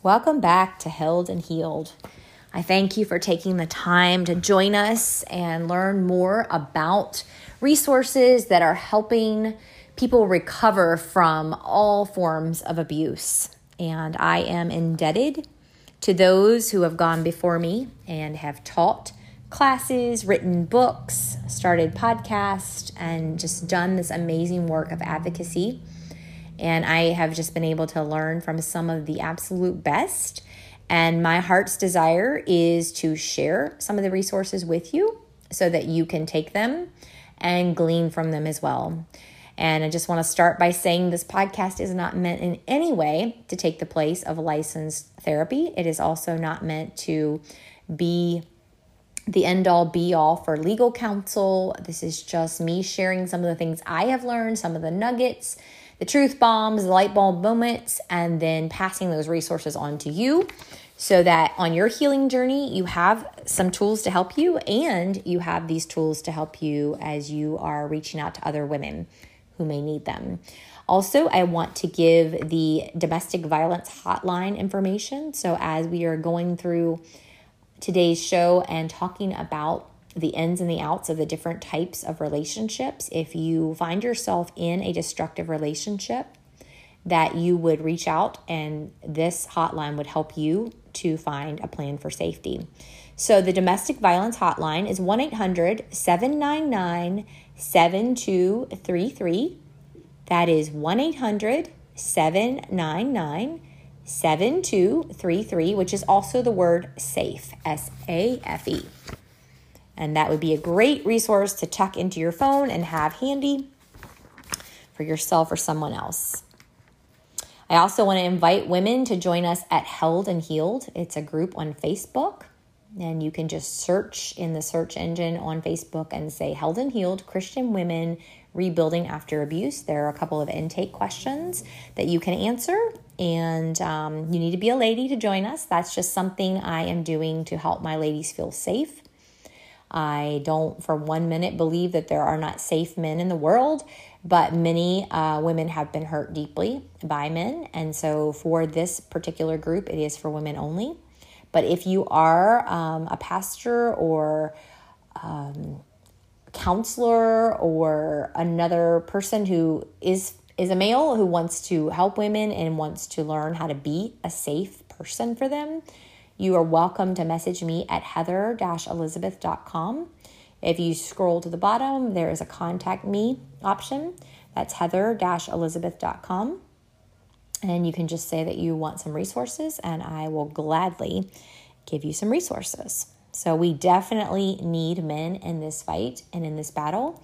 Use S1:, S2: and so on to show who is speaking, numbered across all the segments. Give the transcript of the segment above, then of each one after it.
S1: Welcome back to Held and Healed. I thank you for taking the time to join us and learn more about resources that are helping people recover from all forms of abuse. And I am indebted to those who have gone before me and have taught classes, written books, started podcasts, and just done this amazing work of advocacy and I have just been able to learn from some of the absolute best. And my heart's desire is to share some of the resources with you so that you can take them and glean from them as well. And I just want to start by saying this podcast is not meant in any way to take the place of licensed therapy. It is also not meant to be the end all be all for legal counsel. This is just me sharing some of the things I have learned, some of the nuggets the truth bombs, the light bulb moments, and then passing those resources on to you so that on your healing journey, you have some tools to help you and you have these tools to help you as you are reaching out to other women who may need them. Also, I want to give the domestic violence hotline information. So, as we are going through today's show and talking about the ins and the outs of the different types of relationships. If you find yourself in a destructive relationship, that you would reach out and this hotline would help you to find a plan for safety. So the domestic violence hotline is 1 800 799 7233. That is 1 800 799 7233, which is also the word SAFE, S A F E. And that would be a great resource to tuck into your phone and have handy for yourself or someone else. I also want to invite women to join us at Held and Healed. It's a group on Facebook, and you can just search in the search engine on Facebook and say Held and Healed Christian Women Rebuilding After Abuse. There are a couple of intake questions that you can answer, and um, you need to be a lady to join us. That's just something I am doing to help my ladies feel safe I don't for one minute believe that there are not safe men in the world, but many uh, women have been hurt deeply by men. And so for this particular group, it is for women only. But if you are um, a pastor or um, counselor or another person who is is a male who wants to help women and wants to learn how to be a safe person for them, you are welcome to message me at heather elizabeth.com. If you scroll to the bottom, there is a contact me option. That's heather elizabeth.com. And you can just say that you want some resources, and I will gladly give you some resources. So, we definitely need men in this fight and in this battle.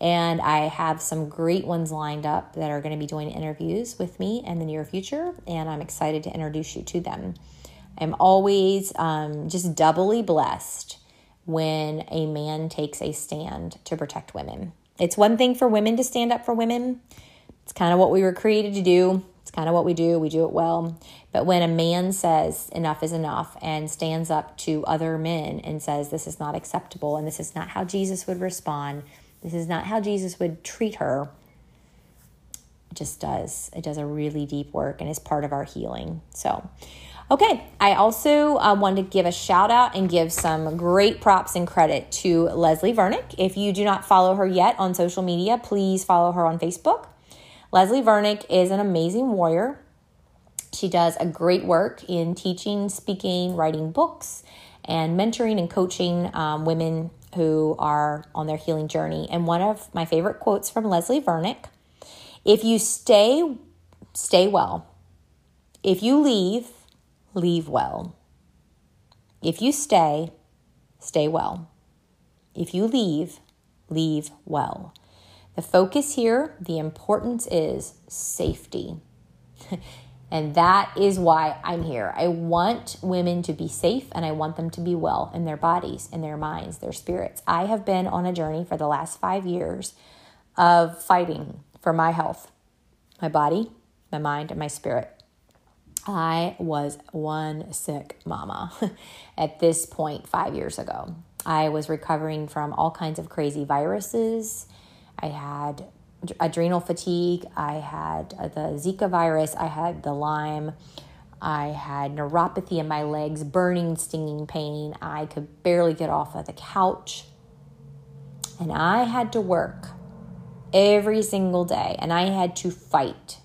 S1: And I have some great ones lined up that are going to be doing interviews with me in the near future, and I'm excited to introduce you to them. I'm always um, just doubly blessed when a man takes a stand to protect women. It's one thing for women to stand up for women. It's kind of what we were created to do. It's kind of what we do. We do it well. But when a man says enough is enough and stands up to other men and says this is not acceptable and this is not how Jesus would respond, this is not how Jesus would treat her, it just does. It does a really deep work and is part of our healing. So, Okay, I also uh, wanted to give a shout out and give some great props and credit to Leslie Vernick. If you do not follow her yet on social media, please follow her on Facebook. Leslie Vernick is an amazing warrior. She does a great work in teaching, speaking, writing books, and mentoring and coaching um, women who are on their healing journey. And one of my favorite quotes from Leslie Vernick if you stay, stay well. If you leave, leave well. If you stay, stay well. If you leave, leave well. The focus here, the importance is safety. and that is why I'm here. I want women to be safe and I want them to be well in their bodies, in their minds, their spirits. I have been on a journey for the last five years of fighting for my health, my body, my mind, and my spirit. I was one sick mama at this point five years ago. I was recovering from all kinds of crazy viruses. I had adrenal fatigue. I had uh, the Zika virus. I had the Lyme. I had neuropathy in my legs, burning, stinging pain. I could barely get off of the couch. And I had to work every single day, and I had to fight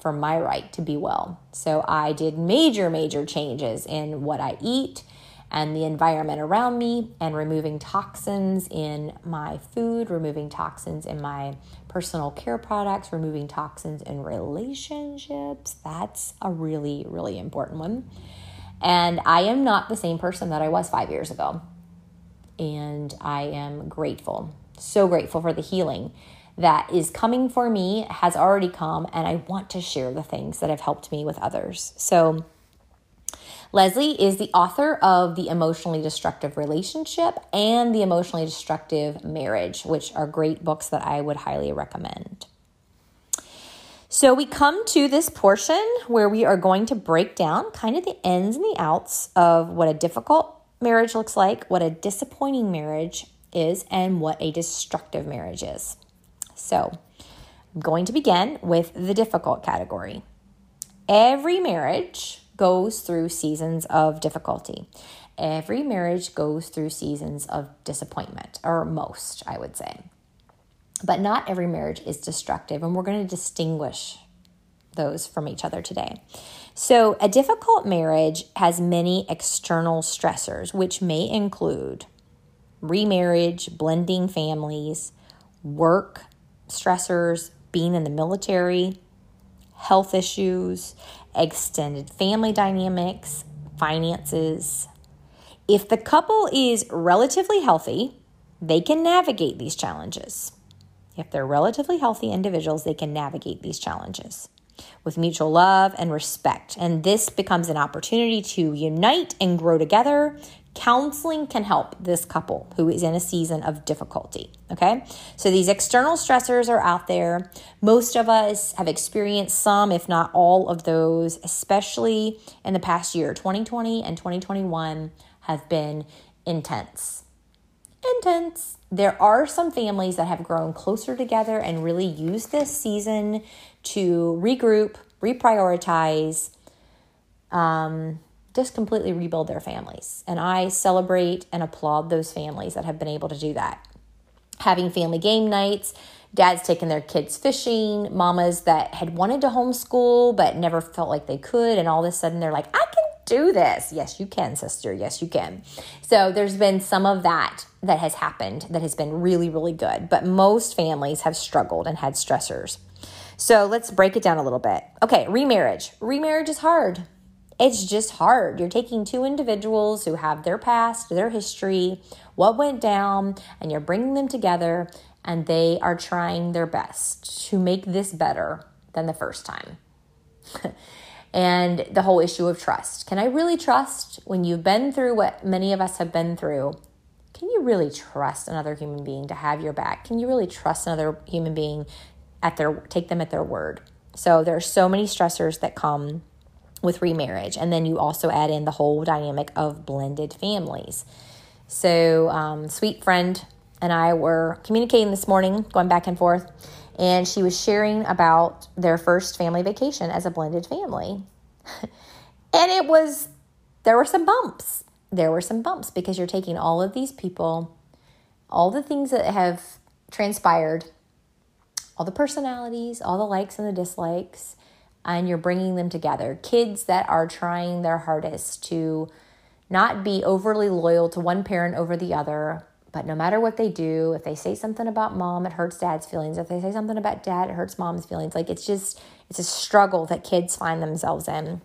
S1: for my right to be well. So I did major, major changes in what I eat and the environment around me, and removing toxins in my food, removing toxins in my personal care products, removing toxins in relationships. That's a really, really important one. And I am not the same person that I was five years ago. And I am grateful, so grateful for the healing that is coming for me, has already come, and I want to share the things that have helped me with others. So, Leslie is the author of The Emotionally Destructive Relationship and The Emotionally Destructive Marriage, which are great books that I would highly recommend. So, we come to this portion where we are going to break down kind of the ins and the outs of what a difficult marriage looks like, what a disappointing marriage is, and what a destructive marriage is. So, I'm going to begin with the difficult category. Every marriage goes through seasons of difficulty. Every marriage goes through seasons of disappointment, or most, I would say. But not every marriage is destructive, and we're going to distinguish those from each other today. So, a difficult marriage has many external stressors, which may include remarriage, blending families, work stressors, being in the military, health issues, extended family dynamics, finances. If the couple is relatively healthy, they can navigate these challenges. If they're relatively healthy individuals, they can navigate these challenges with mutual love and respect. And this becomes an opportunity to unite and grow together Counseling can help this couple who is in a season of difficulty. Okay. So these external stressors are out there. Most of us have experienced some, if not all of those, especially in the past year. 2020 and 2021 have been intense. Intense. There are some families that have grown closer together and really used this season to regroup, reprioritize, um, just completely rebuild their families. And I celebrate and applaud those families that have been able to do that. Having family game nights, dads taking their kids fishing, mamas that had wanted to homeschool but never felt like they could, and all of a sudden they're like, I can do this. Yes, you can, sister. Yes, you can. So there's been some of that that has happened that has been really, really good. But most families have struggled and had stressors. So let's break it down a little bit. Okay, remarriage. Remarriage is hard it's just hard. You're taking two individuals who have their past, their history, what went down, and you're bringing them together, and they are trying their best to make this better than the first time. and the whole issue of trust. Can I really trust when you've been through what many of us have been through? Can you really trust another human being to have your back? Can you really trust another human being at their take them at their word? So there are so many stressors that come with remarriage. And then you also add in the whole dynamic of blended families. So, um, sweet friend and I were communicating this morning, going back and forth, and she was sharing about their first family vacation as a blended family. and it was, there were some bumps. There were some bumps because you're taking all of these people, all the things that have transpired, all the personalities, all the likes and the dislikes, and you're bringing them together. Kids that are trying their hardest to not be overly loyal to one parent over the other, but no matter what they do, if they say something about mom, it hurts dad's feelings. If they say something about dad, it hurts mom's feelings. Like it's just, it's a struggle that kids find themselves in.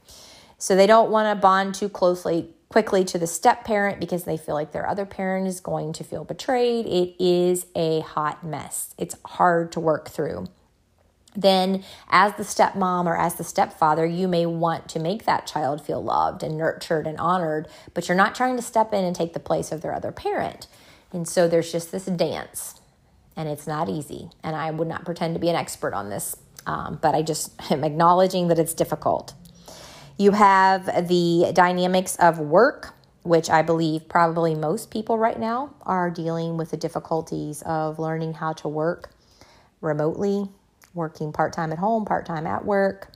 S1: So they don't want to bond too closely quickly to the step parent because they feel like their other parent is going to feel betrayed. It is a hot mess. It's hard to work through then as the stepmom or as the stepfather, you may want to make that child feel loved and nurtured and honored, but you're not trying to step in and take the place of their other parent. And so there's just this dance, and it's not easy. And I would not pretend to be an expert on this, um, but I just am acknowledging that it's difficult. You have the dynamics of work, which I believe probably most people right now are dealing with the difficulties of learning how to work remotely working part time at home, part time at work.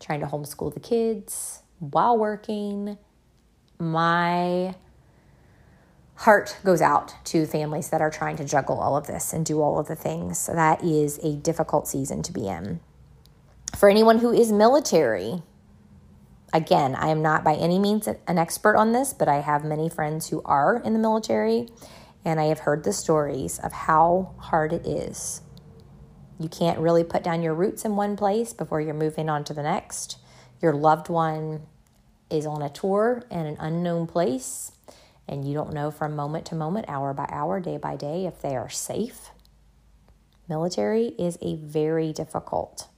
S1: trying to homeschool the kids while working. My heart goes out to families that are trying to juggle all of this and do all of the things. So that is a difficult season to be in. For anyone who is military, again, I am not by any means an expert on this, but I have many friends who are in the military, and I have heard the stories of how hard it is. You can't really put down your roots in one place before you're moving on to the next. Your loved one is on a tour in an unknown place and you don't know from moment to moment, hour by hour, day by day if they are safe. Military is a very difficult,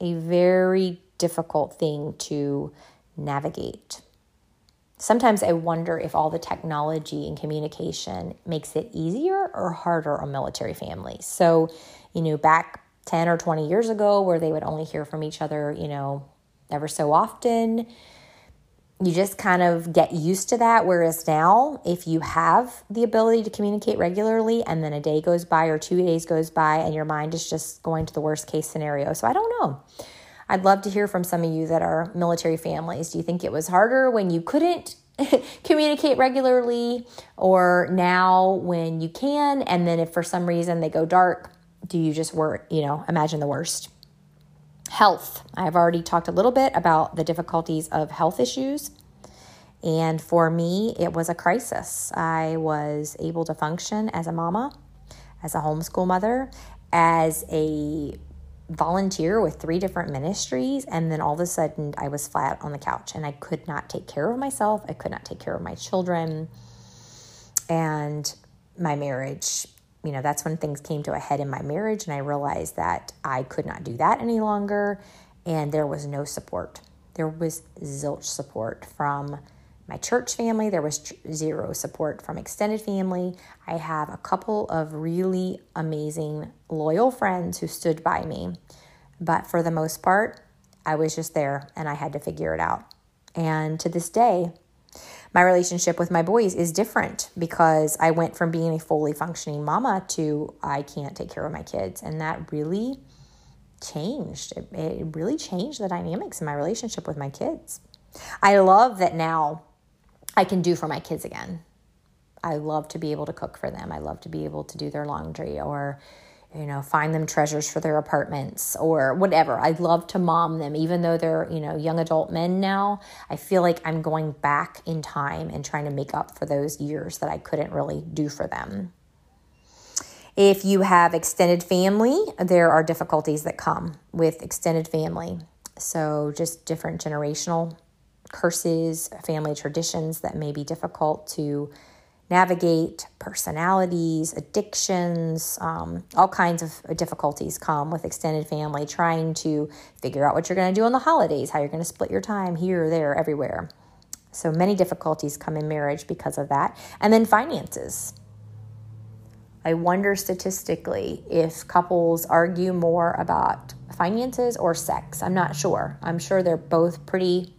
S1: a very difficult thing to navigate. Sometimes I wonder if all the technology and communication makes it easier or harder on military families. So, you know, back 10 or 20 years ago, where they would only hear from each other, you know, ever so often, you just kind of get used to that. Whereas now, if you have the ability to communicate regularly and then a day goes by or two days goes by and your mind is just going to the worst case scenario. So I don't know. I'd love to hear from some of you that are military families. Do you think it was harder when you couldn't communicate regularly or now when you can? And then if for some reason they go dark, do you just work, you know, imagine the worst? Health. I've already talked a little bit about the difficulties of health issues. And for me, it was a crisis. I was able to function as a mama, as a homeschool mother, as a volunteer with three different ministries. And then all of a sudden, I was flat on the couch and I could not take care of myself. I could not take care of my children. And my marriage you know, that's when things came to a head in my marriage, and I realized that I could not do that any longer, and there was no support. There was zilch support from my church family, there was zero support from extended family. I have a couple of really amazing, loyal friends who stood by me, but for the most part, I was just there and I had to figure it out. And to this day, my relationship with my boys is different because I went from being a fully functioning mama to I can't take care of my kids. And that really changed. It, it really changed the dynamics in my relationship with my kids. I love that now I can do for my kids again. I love to be able to cook for them. I love to be able to do their laundry or you know, find them treasures for their apartments or whatever. I love to mom them, even though they're, you know, young adult men now. I feel like I'm going back in time and trying to make up for those years that I couldn't really do for them. If you have extended family, there are difficulties that come with extended family. So, just different generational curses, family traditions that may be difficult to navigate personalities, addictions, um, all kinds of difficulties come with extended family, trying to figure out what you're going to do on the holidays, how you're going to split your time here, there, everywhere. So many difficulties come in marriage because of that. And then finances. I wonder statistically if couples argue more about finances or sex. I'm not sure. I'm sure they're both pretty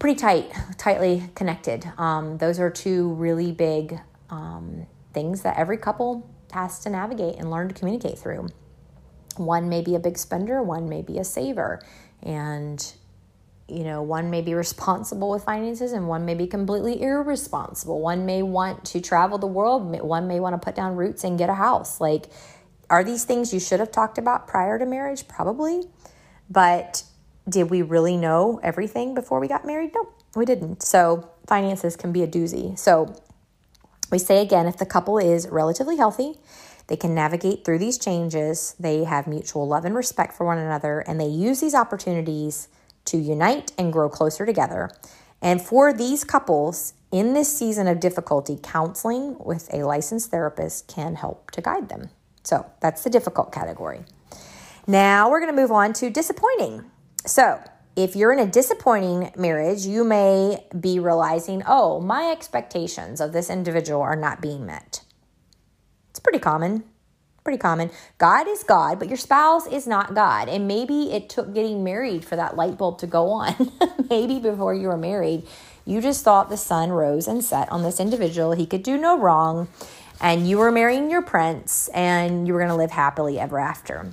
S1: pretty tight, tightly connected. Um, those are two really big um, things that every couple has to navigate and learn to communicate through. One may be a big spender, one may be a saver. And, you know, one may be responsible with finances and one may be completely irresponsible. One may want to travel the world, one may want to put down roots and get a house. Like, are these things you should have talked about prior to marriage? Probably. But did we really know everything before we got married? No, we didn't. So, finances can be a doozy. So, we say again if the couple is relatively healthy, they can navigate through these changes, they have mutual love and respect for one another, and they use these opportunities to unite and grow closer together. And for these couples, in this season of difficulty, counseling with a licensed therapist can help to guide them. So that's the difficult category. Now we're going to move on to disappointing. So, if you're in a disappointing marriage, you may be realizing, oh, my expectations of this individual are not being met. It's pretty common. Pretty common. God is God, but your spouse is not God. And maybe it took getting married for that light bulb to go on. maybe before you were married, you just thought the sun rose and set on this individual. He could do no wrong. And you were marrying your prince and you were going to live happily ever after.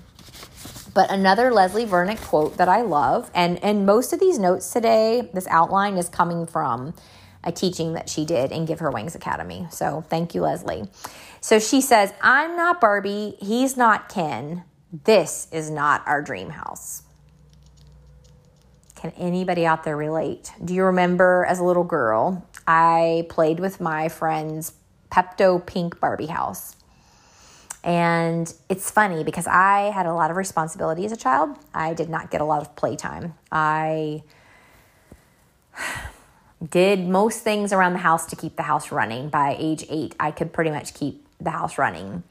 S1: But another Leslie Vernick quote that I love, and, and most of these notes today, this outline is coming from a teaching that she did in Give Her Wings Academy. So thank you, Leslie. So she says, I'm not Barbie. He's not Ken. This is not our dream house. Can anybody out there relate? Do you remember as a little girl, I played with my friend's Pepto Pink Barbie house? And it's funny because I had a lot of responsibility as a child. I did not get a lot of playtime. I did most things around the house to keep the house running. By age eight, I could pretty much keep the house running.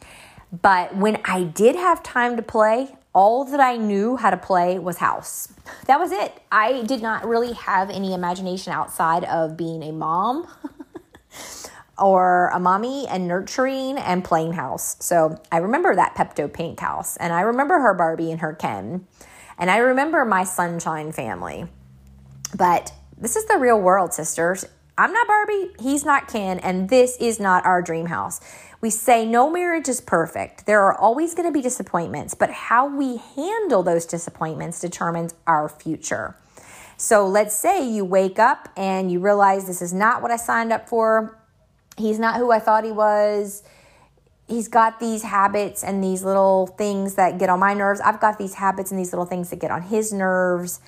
S1: But when I did have time to play, all that I knew how to play was house. That was it. I did not really have any imagination outside of being a mom or a mommy and nurturing and playing house. So I remember that Pepto Pink house, and I remember her Barbie and her Ken, and I remember my Sunshine family. But this is the real world, sisters. I'm not Barbie, he's not Ken, and this is not our dream house. We say no marriage is perfect. There are always going to be disappointments, but how we handle those disappointments determines our future. So let's say you wake up and you realize this is not what I signed up for. He's not who I thought he was. He's got these habits and these little things that get on my nerves. I've got these habits and these little things that get on his nerves.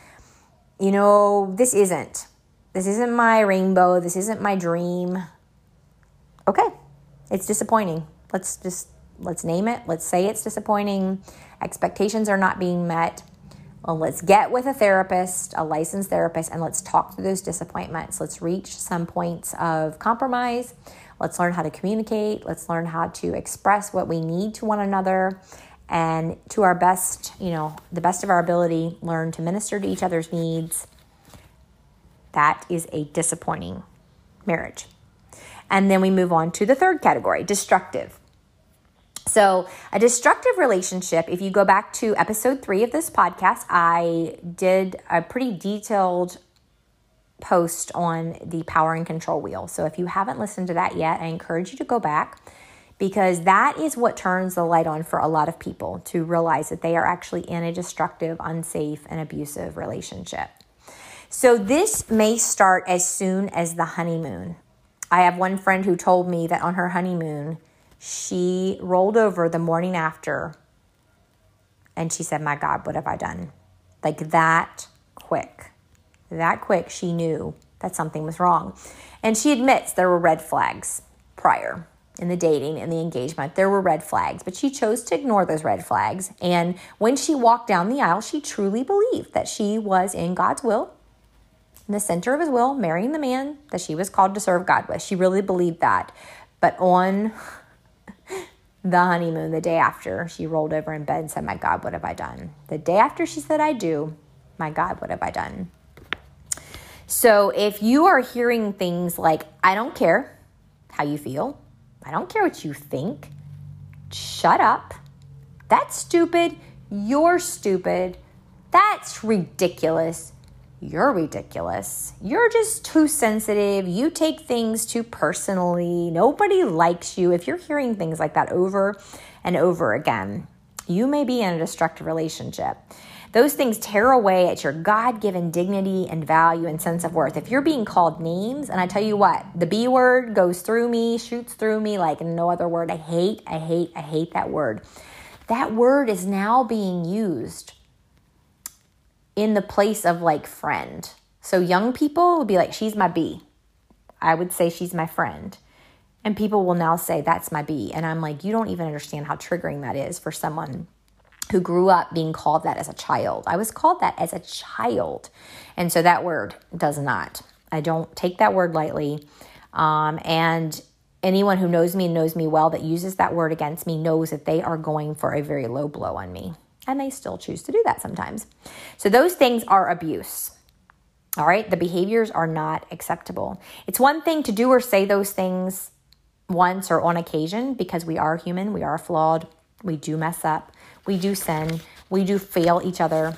S1: You know, this isn't. This isn't my rainbow. This isn't my dream. Okay, it's disappointing. Let's just let's name it. Let's say it's disappointing. Expectations are not being met. Well, let's get with a therapist, a licensed therapist, and let's talk through those disappointments. Let's reach some points of compromise. Let's learn how to communicate. Let's learn how to express what we need to one another and to our best, you know, the best of our ability, learn to minister to each other's needs. That is a disappointing marriage. And then we move on to the third category destructive. So, a destructive relationship, if you go back to episode three of this podcast, I did a pretty detailed post on the power and control wheel. So, if you haven't listened to that yet, I encourage you to go back because that is what turns the light on for a lot of people to realize that they are actually in a destructive, unsafe, and abusive relationship. So, this may start as soon as the honeymoon. I have one friend who told me that on her honeymoon, she rolled over the morning after and she said, My God, what have I done? Like that quick. That quick, she knew that something was wrong. And she admits there were red flags prior in the dating and the engagement. There were red flags, but she chose to ignore those red flags. And when she walked down the aisle, she truly believed that she was in God's will in the center of his will, marrying the man that she was called to serve God with. She really believed that. But on the honeymoon, the day after, she rolled over in bed and said, My God, what have I done? The day after she said, I do, my God, what have I done? So if you are hearing things like, I don't care how you feel, I don't care what you think, shut up, that's stupid, you're stupid, that's ridiculous you're ridiculous. You're just too sensitive. You take things too personally. Nobody likes you. If you're hearing things like that over and over again, you may be in a destructive relationship. Those things tear away at your God given dignity and value and sense of worth. If you're being called names, and I tell you what, the B word goes through me, shoots through me like no other word. I hate, I hate, I hate that word. That word is now being used in the place of like friend. So young people would be like, she's my B. I would say she's my friend. And people will now say, that's my B. And I'm like, you don't even understand how triggering that is for someone who grew up being called that as a child. I was called that as a child. And so that word does not. I don't take that word lightly. Um, and anyone who knows me and knows me well that uses that word against me knows that they are going for a very low blow on me and they still choose to do that sometimes. So those things are abuse. All right, the behaviors are not acceptable. It's one thing to do or say those things once or on occasion because we are human, we are flawed, we do mess up, we do sin, we do fail each other.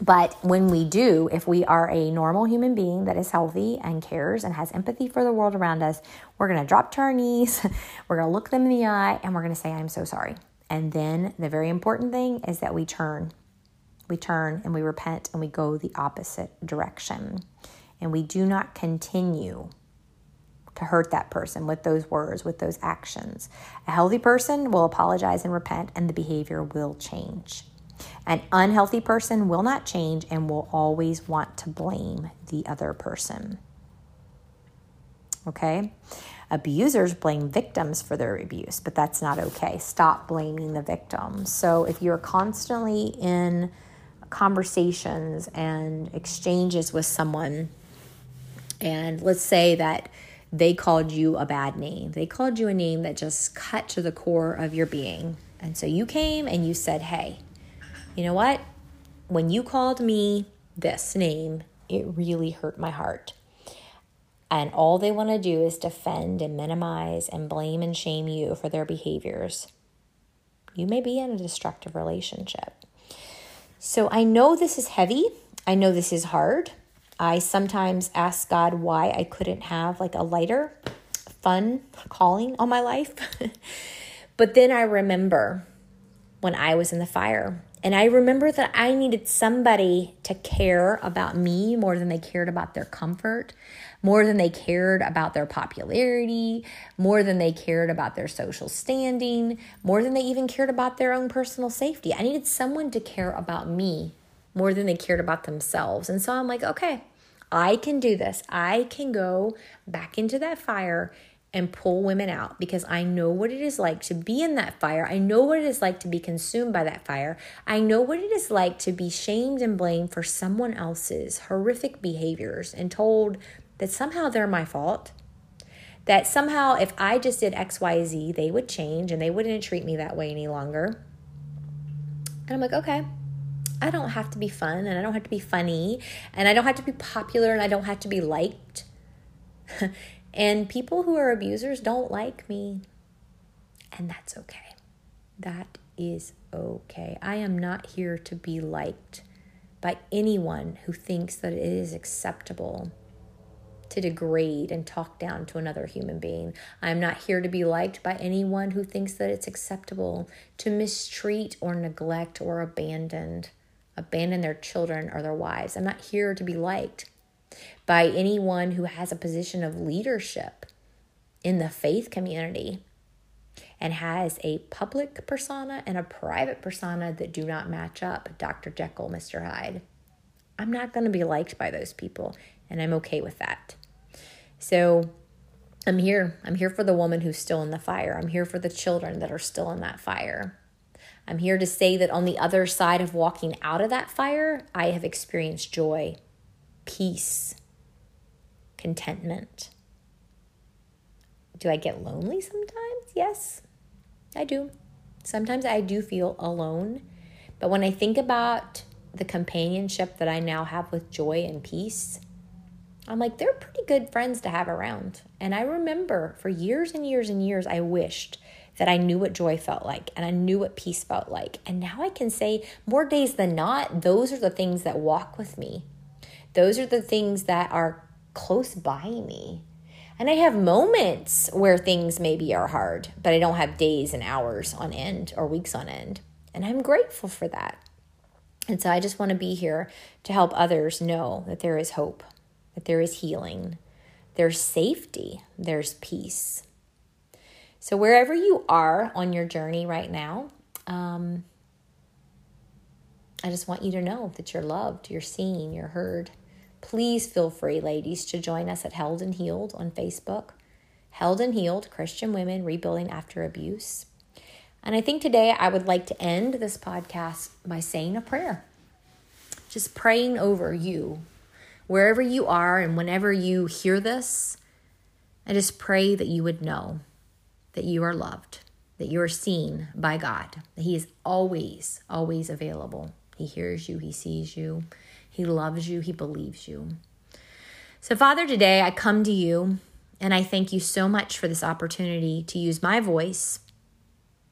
S1: But when we do, if we are a normal human being that is healthy and cares and has empathy for the world around us, we're going to drop to our knees, we're going to look them in the eye, and we're going to say, I'm so sorry. And then the very important thing is that we turn We turn and we repent and we go the opposite direction. And we do not continue to hurt that person with those words, with those actions. A healthy person will apologize and repent, and the behavior will change. An unhealthy person will not change and will always want to blame the other person. Okay? Abusers blame victims for their abuse, but that's not okay. Stop blaming the victim. So if you're constantly in conversations and exchanges with someone, and let's say that they called you a bad name, they called you a name that just cut to the core of your being. And so you came and you said, Hey, you know what? When you called me this name, it really hurt my heart. And all they want to do is defend and minimize and blame and shame you for their behaviors. You may be in a destructive relationship. So I know this is heavy. I know this is hard. I sometimes ask God why I couldn't have like a lighter, fun calling on my life. but then I remember when I was in the fire and I remember that I needed somebody to care about me more than they cared about their comfort, more than they cared about their popularity, more than they cared about their social standing, more than they even cared about their own personal safety. I needed someone to care about me more than they cared about themselves. And so I'm like, okay, I can do this. I can go back into that fire and pull women out because I know what it is like to be in that fire. I know what it is like to be consumed by that fire. I know what it is like to be shamed and blamed for someone else's horrific behaviors and told that somehow they're my fault. That somehow, if I just did XYZ, they would change and they wouldn't treat me that way any longer. And I'm like, okay, I don't have to be fun and I don't have to be funny and I don't have to be popular and I don't have to be liked. And people who are abusers don't like me. And that's okay. That is okay. I am not here to be liked by anyone who thinks that it is acceptable to degrade and talk down to another human being. I am not here to be liked by anyone who thinks that it's acceptable to mistreat or neglect or abandon abandon their children or their wives. I'm not here to be liked by anyone who has a position of leadership in the faith community and has a public persona and a private persona that do not match up, Dr. Jekyll, Mr. Hyde. I'm not going to be liked by those people, and I'm okay with that. So I'm here. I'm here for the woman who's still in the fire. I'm here for the children that are still in that fire. I'm here to say that on the other side of walking out of that fire, I have experienced joy, peace, contentment. Do I get lonely sometimes? Yes, I do. Sometimes I do feel alone. But when I think about the companionship that I now have with joy and peace, I'm like, they're pretty good friends to have around. And I remember for years and years and years, I wished that I knew what joy felt like and I knew what peace felt like. And now I can say, more days than not, those are the things that walk with me. Those are the things that are close by me. And I have moments where things maybe are hard, but I don't have days and hours on end or weeks on end. And I'm grateful for that. And so I just want to be here to help others know that there is hope, that there is healing, there's safety, there's peace. So, wherever you are on your journey right now, um, I just want you to know that you're loved, you're seen, you're heard. Please feel free, ladies, to join us at Held and Healed on Facebook. Held and Healed Christian Women Rebuilding After Abuse. And I think today I would like to end this podcast by saying a prayer. Just praying over you, wherever you are, and whenever you hear this. I just pray that you would know that you are loved, that you are seen by God, that He is always, always available. He hears you, He sees you, he loves you, He believes you. So, Father, today I come to you and I thank you so much for this opportunity to use my voice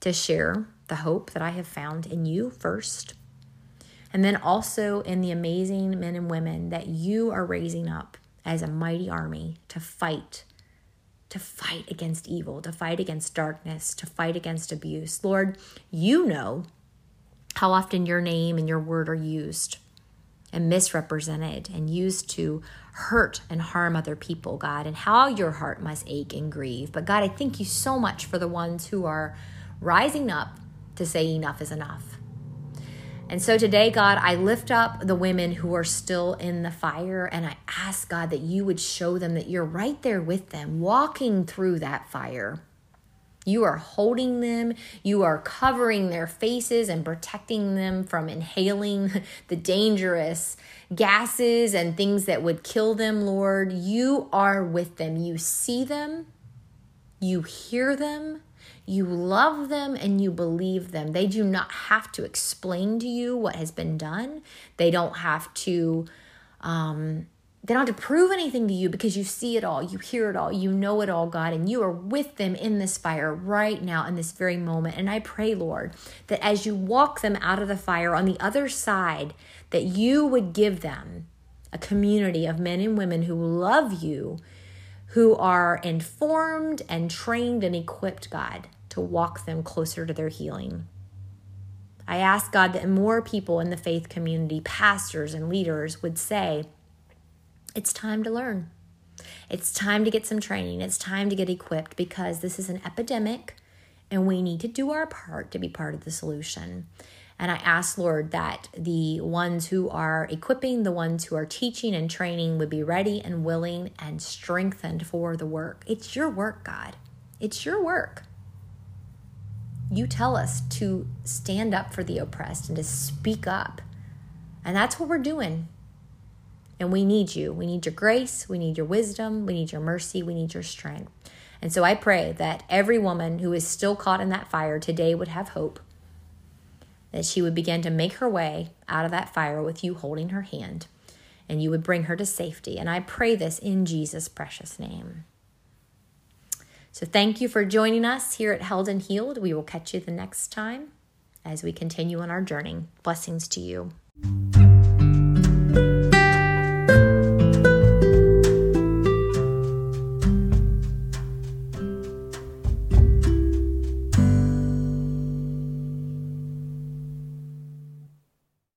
S1: to share the hope that I have found in you first, and then also in the amazing men and women that you are raising up as a mighty army to fight. To fight against evil, to fight against darkness, to fight against abuse. Lord, you know how often your name and your word are used and misrepresented and used to hurt and harm other people, God, and how your heart must ache and grieve. But God, I thank you so much for the ones who are rising up to say enough is enough. And so today, God, I lift up the women who are still in the fire and I ask, God, that you would show them that you're right there with them, walking through that fire. You are holding them. You are covering their faces and protecting them from inhaling the dangerous gases and things that would kill them, Lord. You are with them. You see them. You hear them. You love them and you believe them. They do not have to explain to you what has been done. They don't have to um, they don't have to prove anything to you because you see it all, you hear it all, you know it all, God, and you are with them in this fire right now in this very moment. And I pray, Lord, that as you walk them out of the fire on the other side, that you would give them a community of men and women who love you, who are informed and trained and equipped, God, to walk them closer to their healing. I ask God that more people in the faith community, pastors and leaders, would say, it's time to learn. It's time to get some training. It's time to get equipped because this is an epidemic and we need to do our part to be part of the solution. And I ask, Lord, that the ones who are equipping, the ones who are teaching and training would be ready and willing and strengthened for the work. It's your work, God. It's your work. You tell us to stand up for the oppressed and to speak up. And that's what we're doing. And we need you. We need your grace. We need your wisdom. We need your mercy. We need your strength. And so I pray that every woman who is still caught in that fire today would have hope, that she would begin to make her way out of that fire with you holding her hand, and you would bring her to safety. And I pray this in Jesus' precious name. So thank you for joining us here at Held and Healed. We will catch you the next time as we continue on our journey. Blessings to you.